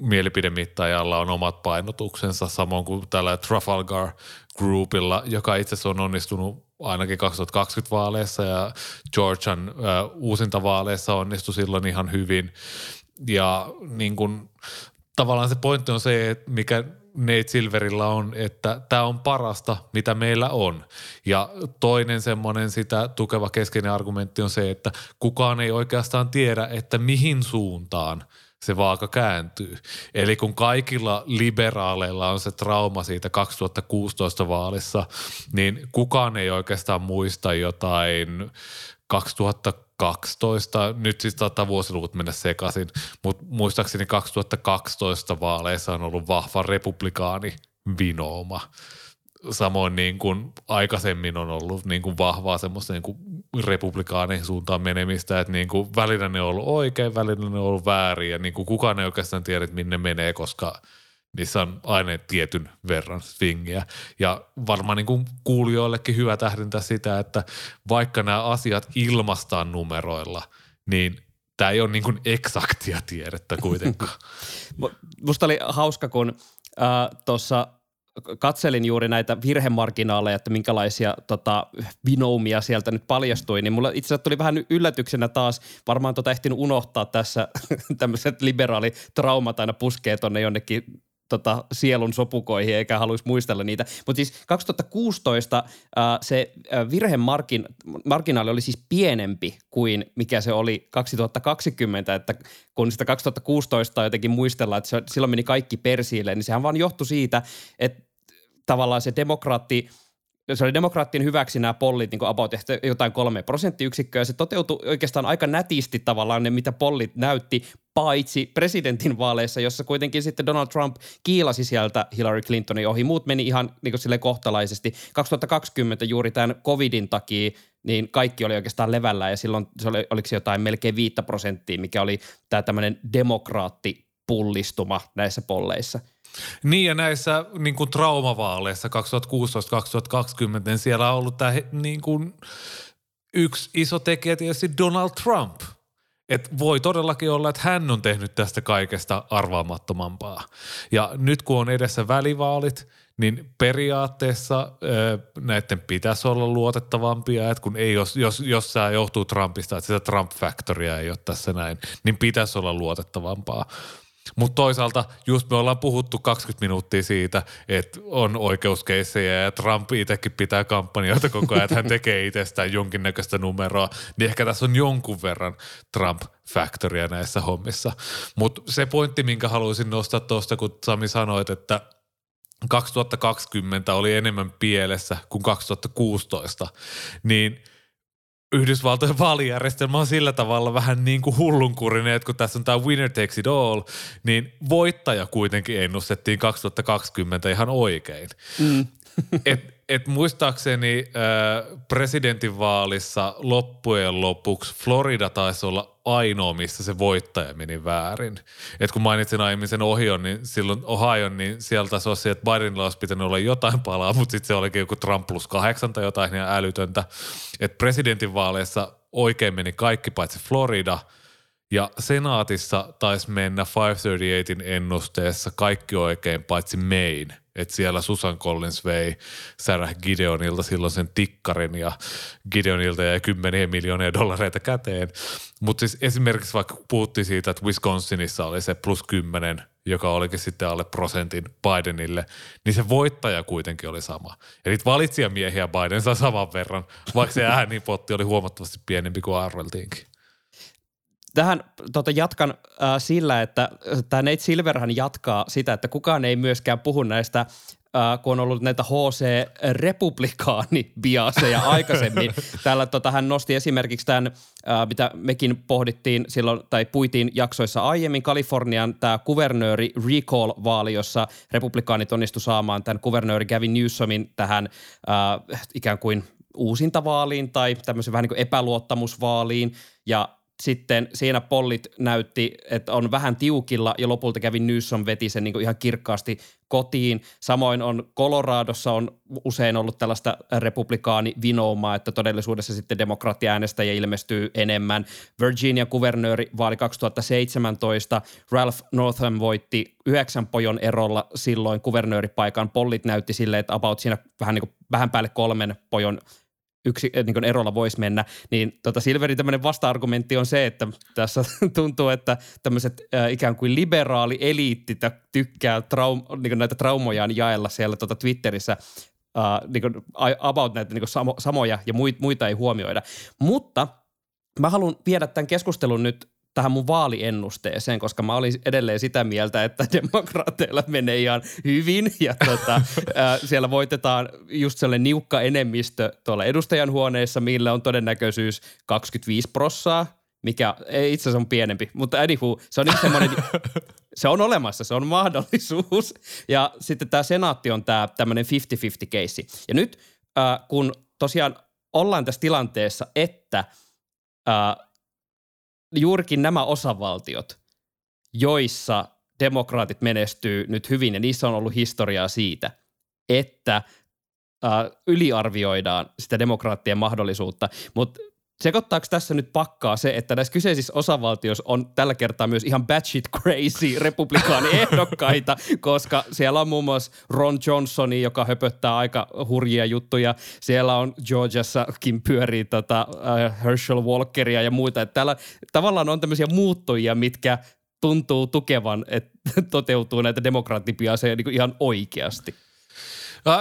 mielipidemittajalla on omat painotuksensa, samoin kuin tällä Trafalgar Groupilla, joka itse asiassa on onnistunut ainakin 2020 vaaleissa ja Georgian äh, uusinta vaaleissa onnistui silloin ihan hyvin. Ja niin kuin, tavallaan se pointti on se, että mikä Nate Silverilla on, että tämä on parasta, mitä meillä on. Ja toinen semmoinen sitä tukeva keskeinen argumentti on se, että kukaan ei oikeastaan tiedä, että mihin suuntaan – se vaaka kääntyy. Eli kun kaikilla liberaaleilla on se trauma siitä 2016 vaalissa, niin kukaan ei oikeastaan muista jotain 2012, nyt siis saattaa vuosiluvut mennä sekaisin, mutta muistaakseni 2012 vaaleissa on ollut vahva republikaani vinooma samoin niin kuin aikaisemmin on ollut niin kuin vahvaa semmoista niin kuin republikaaneihin suuntaan menemistä, että niin kuin välillä ne on ollut oikein, välillä ne on ollut väärin ja niin kuin kukaan ei oikeastaan tiedä, että minne menee, koska niissä on aina tietyn verran swingiä. Ja varmaan niin kuin kuulijoillekin hyvä tähdentää sitä, että vaikka nämä asiat ilmastaan numeroilla, niin tämä ei ole niin kuin eksaktia tiedettä kuitenkaan. Musta oli hauska, kun äh, tuossa – katselin juuri näitä virhemarginaaleja, että minkälaisia tota, vinoumia sieltä nyt paljastui, niin mulla itse asiassa tuli vähän yllätyksenä taas, varmaan tota ehtinyt unohtaa tässä tämmöiset liberaalitraumat aina puskee tonne jonnekin tota, sielun sopukoihin eikä haluaisi muistella niitä. Mutta siis 2016 ää, se virhemarginaali oli siis pienempi kuin mikä se oli 2020, että kun sitä 2016 jotenkin muistellaan, että se, silloin meni kaikki persiille, niin sehän vaan johtui siitä, että tavallaan se demokraatti – se oli demokraattien hyväksi nämä pollit niin about jotain kolme prosenttiyksikköä. Se toteutui oikeastaan aika nätisti tavallaan ne, mitä pollit näytti, paitsi presidentin vaaleissa, jossa kuitenkin sitten Donald Trump kiilasi sieltä Hillary Clintonin ohi. Muut meni ihan niin kuin kohtalaisesti. 2020 juuri tämän covidin takia niin kaikki oli oikeastaan levällä ja silloin se oli, oliko se jotain melkein viittä prosenttia, mikä oli tämä tämmöinen demokraattipullistuma näissä polleissa – niin ja näissä niin kuin traumavaaleissa 2016-2020, niin siellä on ollut tämä niin kuin, yksi iso tekijä tietysti Donald Trump. Et voi todellakin olla, että hän on tehnyt tästä kaikesta arvaamattomampaa. Ja nyt kun on edessä välivaalit, niin periaatteessa näiden pitäisi olla luotettavampia, että kun ei, jos, jos, jos tämä johtuu Trumpista, että sitä Trump-factoria ei ole tässä näin, niin pitäisi olla luotettavampaa. Mutta toisaalta just me ollaan puhuttu 20 minuuttia siitä, että on oikeuskeissejä ja Trump itsekin pitää kampanjoita koko ajan, että hän tekee itsestään jonkinnäköistä numeroa, niin ehkä tässä on jonkun verran Trump-factoria näissä hommissa. Mutta se pointti, minkä haluaisin nostaa tuosta, kun Sami sanoit, että 2020 oli enemmän pielessä kuin 2016, niin – Yhdysvaltojen vaalijärjestelmä on sillä tavalla vähän niin kuin hullunkurinen, että kun tässä on tämä winner takes it all, niin voittaja kuitenkin ennustettiin 2020 ihan oikein. Mm. et, et muistaakseni äh, presidentinvaalissa loppujen lopuksi Florida taisi olla ainoa, missä se voittaja meni väärin. Et kun mainitsin aiemmin sen Ohion, niin silloin Ohio, niin sieltä se olisi, että Bidenilla olisi pitänyt olla jotain palaa, mutta sitten se olikin joku Trump plus kahdeksan tai jotain ihan älytöntä. Et presidentinvaaleissa oikein meni kaikki paitsi Florida – ja senaatissa taisi mennä 538 ennusteessa kaikki oikein paitsi Maine. Että siellä Susan Collins vei Sarah Gideonilta silloin sen tikkarin ja Gideonilta jäi kymmeniä miljoonia dollareita käteen. Mutta siis esimerkiksi vaikka puhuttiin siitä, että Wisconsinissa oli se plus kymmenen, joka olikin sitten alle prosentin Bidenille, niin se voittaja kuitenkin oli sama. Eli valitsijamiehiä Biden saa saman verran, vaikka se äänipotti oli huomattavasti pienempi kuin arveltiinkin tähän tota, jatkan äh, sillä, että tämä Nate Silverhan jatkaa sitä, että kukaan ei myöskään puhu näistä äh, kun on ollut näitä HC-republikaani-biaseja aikaisemmin. Täällä tota, hän nosti esimerkiksi tämän, äh, mitä mekin pohdittiin silloin, tai puitiin jaksoissa aiemmin, Kalifornian tämä kuvernööri recall-vaali, jossa republikaanit onnistu saamaan tämän kuvernööri Gavin Newsomin tähän äh, ikään kuin uusintavaaliin tai tämmöisen vähän niin kuin epäluottamusvaaliin, ja sitten siinä pollit näytti, että on vähän tiukilla ja lopulta kävi Newsom veti sen niin ihan kirkkaasti kotiin. Samoin on Coloradossa on usein ollut tällaista republikaani-vinoumaa, että todellisuudessa sitten demokraattiäänestäjiä ilmestyy enemmän. Virginia kuvernööri vaali 2017, Ralph Northam voitti yhdeksän pojon erolla silloin kuvernööripaikan. Pollit näytti silleen, että about siinä vähän, niin kuin, vähän päälle kolmen pojon yksi eh, niin erolla voisi mennä, niin tota Silverin tämmöinen vasta-argumentti on se, että tässä tuntuu, että tämmöiset äh, ikään kuin liberaali eliitti tykkää traum, niin näitä traumojaan jaella siellä tota Twitterissä äh, niin kuin about näitä niin samo, samoja ja muita ei huomioida. Mutta mä haluan viedä tämän keskustelun nyt tähän mun vaaliennusteeseen, koska mä olin edelleen sitä mieltä, että demokraateilla menee ihan hyvin ja tota, ää, siellä voitetaan just sellainen niukka enemmistö tuolla edustajan huoneessa, millä on todennäköisyys 25 prossaa, mikä ei itse asiassa on pienempi, mutta anywho, se on niin semmoinen, se on olemassa, se on mahdollisuus. Ja sitten tämä senaatti on tämä tämmöinen 50-50 keissi. Ja nyt äh, kun tosiaan ollaan tässä tilanteessa, että äh, juurikin nämä osavaltiot, joissa demokraatit menestyy nyt hyvin, ja niissä on ollut historiaa siitä, että äh, yliarvioidaan sitä demokraattien mahdollisuutta, mutta sekoittaako tässä nyt pakkaa se, että näissä kyseisissä osavaltioissa on tällä kertaa myös ihan batshit crazy republikaaniehdokkaita, koska siellä on muun muassa Ron Johnsoni, joka höpöttää aika hurjia juttuja. Siellä on Georgiassakin pyörii tota, uh, Herschel Walkeria ja muita. Että täällä tavallaan on tämmöisiä muuttujia, mitkä tuntuu tukevan, että toteutuu näitä demokraattipiaseja niin ihan oikeasti.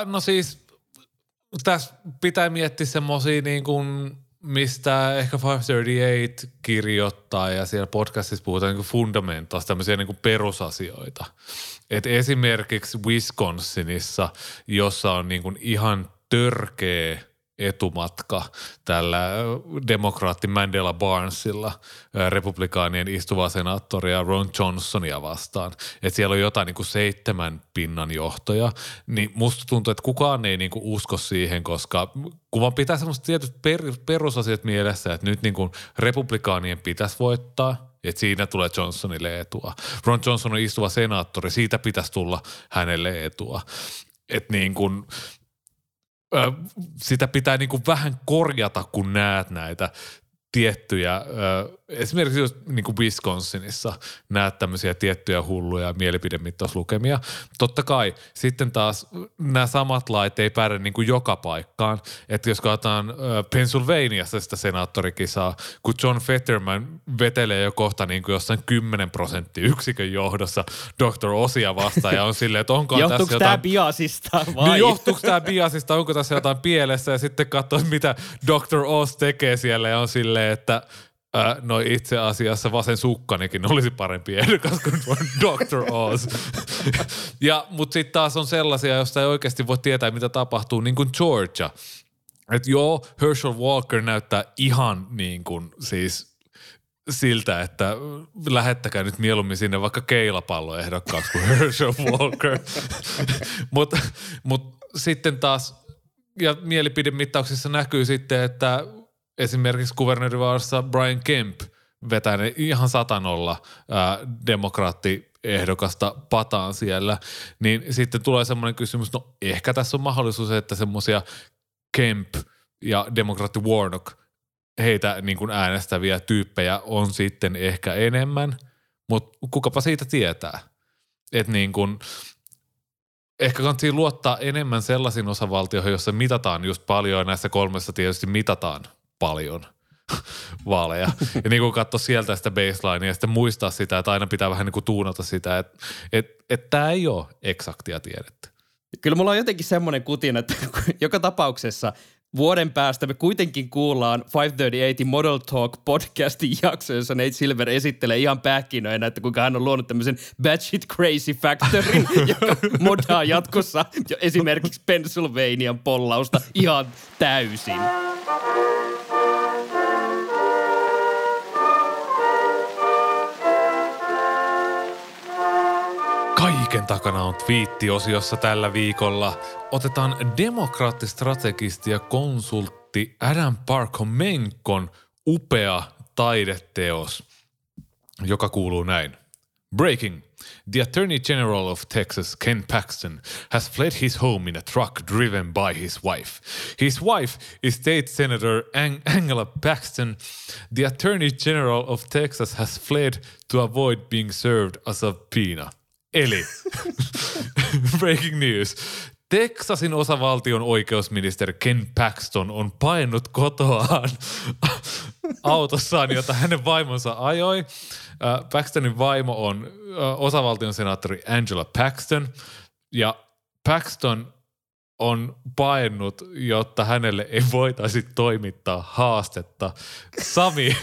No siis tässä pitää miettiä semmoisia niin kuin – mistä ehkä 538 kirjoittaa ja siellä podcastissa puhutaan niin fundamentoista, tämmöisiä niin perusasioita. Et esimerkiksi Wisconsinissa, jossa on niin ihan törkeä etumatka tällä demokraatti Mandela Barnesilla, republikaanien istuva senaattoria Ron Johnsonia vastaan. Että siellä on jotain niin kuin seitsemän pinnan johtoja, niin musta tuntuu, että kukaan ei niin kuin usko siihen, koska kun vaan pitää semmoista tietyt per, perusasiat mielessä, että nyt niin kuin republikaanien pitäisi voittaa, että siinä tulee Johnsonille etua. Ron Johnson on istuva senaattori, siitä pitäisi tulla hänelle etua. Että niin kuin, sitä pitää niin kuin vähän korjata, kun näet näitä tiettyjä, esimerkiksi just niin kuin Wisconsinissa näet tämmöisiä tiettyjä hulluja mielipidemittauslukemia. Totta kai sitten taas nämä samat lait ei pärjää niin kuin joka paikkaan. Että jos katsotaan Pennsylvaniassa sitä senaattorikisaa, kun John Fetterman vetelee jo kohta niin kuin jossain 10 prosenttia yksikön johdossa Dr. Osia vastaan ja on silleen, että onko tässä jotain... tämä biasista vai? Niin johtuuko tämä biasista, onko tässä jotain pielessä ja sitten katsoo, mitä Dr. Oz tekee siellä ja on silleen, että Äh, no itse asiassa vasen sukkanikin olisi parempi ehdokas kuin Dr. Oz. ja, mutta sitten taas on sellaisia, joista ei oikeasti voi tietää, mitä tapahtuu, niin kuin Georgia. Että joo, Herschel Walker näyttää ihan niin kuin siis siltä, että lähettäkää nyt mieluummin sinne vaikka keilapalloehdokkaaksi kuin Herschel Walker. Mutta mut sitten taas ja mielipidemittauksissa näkyy sitten, että esimerkiksi kuvernöörivaarassa Brian Kemp vetää ne ihan satanolla ää, demokraattiehdokasta pataan siellä, niin sitten tulee semmoinen kysymys, no ehkä tässä on mahdollisuus, että semmoisia Kemp ja demokraatti Warnock, heitä niin kuin äänestäviä tyyppejä on sitten ehkä enemmän, mutta kukapa siitä tietää. Että niin kuin, ehkä kannattaa luottaa enemmän sellaisiin osavaltioihin, joissa mitataan just paljon ja näissä kolmessa tietysti mitataan paljon vaaleja. Ja niin kuin katsoa sieltä sitä baselinea ja sitten muistaa sitä, että aina pitää vähän niin kuin tuunata sitä, että et, et tämä ei ole eksaktia tiedettä. Kyllä mulla on jotenkin semmoinen kutin, että joka tapauksessa vuoden päästä me kuitenkin kuullaan 538 Model Talk podcastin jakso, jossa Nate Silver esittelee ihan pähkinöinä, että kuinka hän on luonut tämmöisen batshit crazy factorin, joka modaa jatkossa jo esimerkiksi Pennsylvanian pollausta ihan täysin. Kaiken takana on twiittiosiossa tällä viikolla. Otetaan demokraattistrategisti ja konsultti Adam Parkomenkon upea taideteos, joka kuuluu näin. Breaking. The Attorney General of Texas, Ken Paxton, has fled his home in a truck driven by his wife. His wife is State Senator Ang- Angela Paxton. The Attorney General of Texas has fled to avoid being served a subpoena. Eli, breaking news. Teksasin osavaltion oikeusministeri Ken Paxton on painut kotoaan autossaan, jota hänen vaimonsa ajoi. Äh, Paxtonin vaimo on äh, osavaltion senaattori Angela Paxton ja Paxton on paennut, jotta hänelle ei voitaisi toimittaa haastetta. Sami,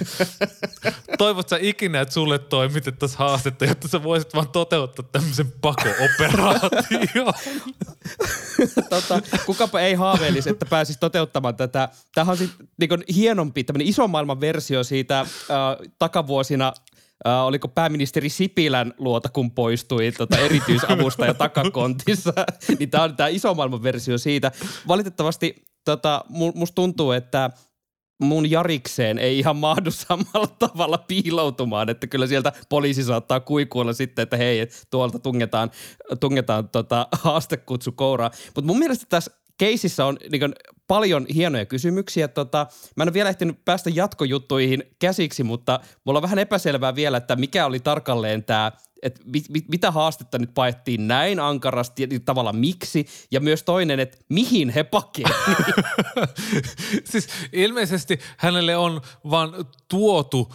toivot sä ikinä, että sulle toimitettaisiin haastetta, jotta sä voisit vaan toteuttaa tämmöisen pako-operaation? tota, kukapa ei haaveilisi, että pääsisi toteuttamaan tätä. Tämähän on sit, niin hienompi, tämmöinen iso maailman versio siitä äh, takavuosina äh, oliko pääministeri Sipilän luota, kun poistui tota, erityisavustaja takakontissa. niin tämä on tämä iso maailman versio siitä. Valitettavasti tota, musta tuntuu, että mun jarikseen ei ihan mahdu samalla tavalla piiloutumaan, että kyllä sieltä poliisi saattaa kuikuilla sitten, että hei, tuolta tungetaan, tungetaan tota haastekutsu kouraa. Mutta mun mielestä tässä keisissä on niin paljon hienoja kysymyksiä. Tota, mä en ole vielä ehtinyt päästä jatkojuttuihin käsiksi, mutta mulla on vähän epäselvää vielä, että mikä oli tarkalleen tämä että mit, mit, mitä haastetta nyt paettiin näin ankarasti ja tavallaan miksi, ja myös toinen, että mihin he pakenivat. siis ilmeisesti hänelle on vaan tuotu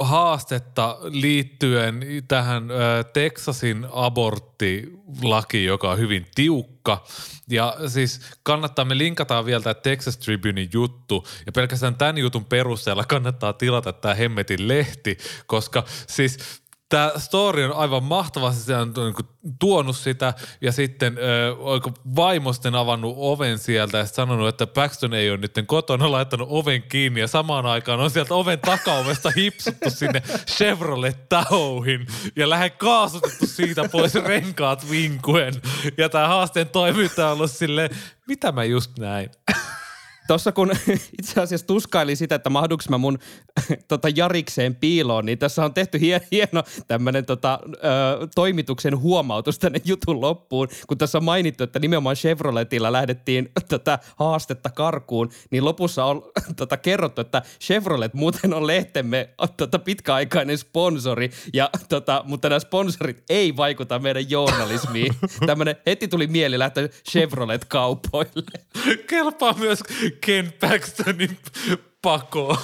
haastetta liittyen tähän Texasin aborttilaki, joka on hyvin tiukka. Ja siis kannattaa, me linkataan vielä tämä Texas Tribunein juttu, ja pelkästään tämän jutun perusteella kannattaa tilata tämä Hemmetin lehti, koska siis tämä story on aivan mahtava, se on niin tuonut sitä ja sitten ö, vaimo sitten avannut oven sieltä ja sanonut, että Paxton ei ole nyt kotona laittanut oven kiinni ja samaan aikaan on sieltä oven takaovesta hipsuttu sinne Chevrolet Tahoihin ja lähde kaasutettu siitä pois renkaat vinkuen ja tämä haasteen toimittaja on ollut silleen, mitä mä just näin? Tuossa kun itse asiassa tuskaili sitä, että mahduks mä mun tota, jarikseen piiloon, niin tässä on tehty hien, hieno tämmöinen tota, toimituksen huomautus tänne jutun loppuun. Kun tässä on mainittu, että nimenomaan Chevroletilla lähdettiin tätä haastetta karkuun, niin lopussa on tota, kerrottu, että Chevrolet muuten on lehtemme tota, pitkäaikainen sponsori, ja, tota, mutta nämä sponsorit ei vaikuta meidän journalismiin. Tämmöinen heti tuli mieli lähteä Chevrolet-kaupoille. Kelpaa myös Ken Paxtonin pako.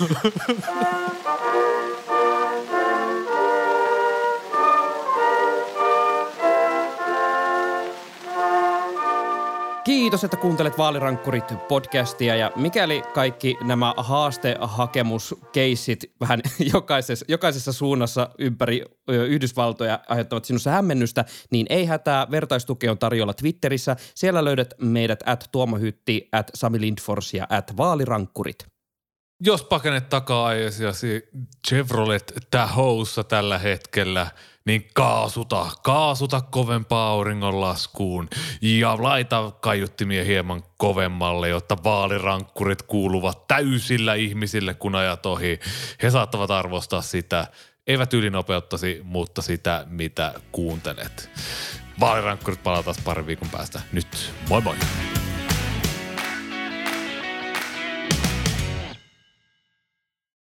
Kiitos, että kuuntelet Vaalirankkurit podcastia ja mikäli kaikki nämä haastehakemuskeissit vähän jokaisessa, jokaisessa suunnassa ympäri Yhdysvaltoja aiheuttavat sinussa hämmennystä, niin ei hätää, vertaistuki on tarjolla Twitterissä. Siellä löydät meidät at Tuomo Hytti, at Sami Lindfors ja at Vaalirankkurit. Jos pakenet takaa ajasiasi Chevrolet Tahoussa tällä hetkellä, niin kaasuta, kaasuta kovempaa auringonlaskuun ja laita kaiuttimia hieman kovemmalle, jotta vaalirankkurit kuuluvat täysillä ihmisille, kun ajat ohi. He saattavat arvostaa sitä, eivät ylinopeuttasi, mutta sitä, mitä kuuntelet. Vaalirankkurit palataan pari viikon päästä. Nyt moi moi!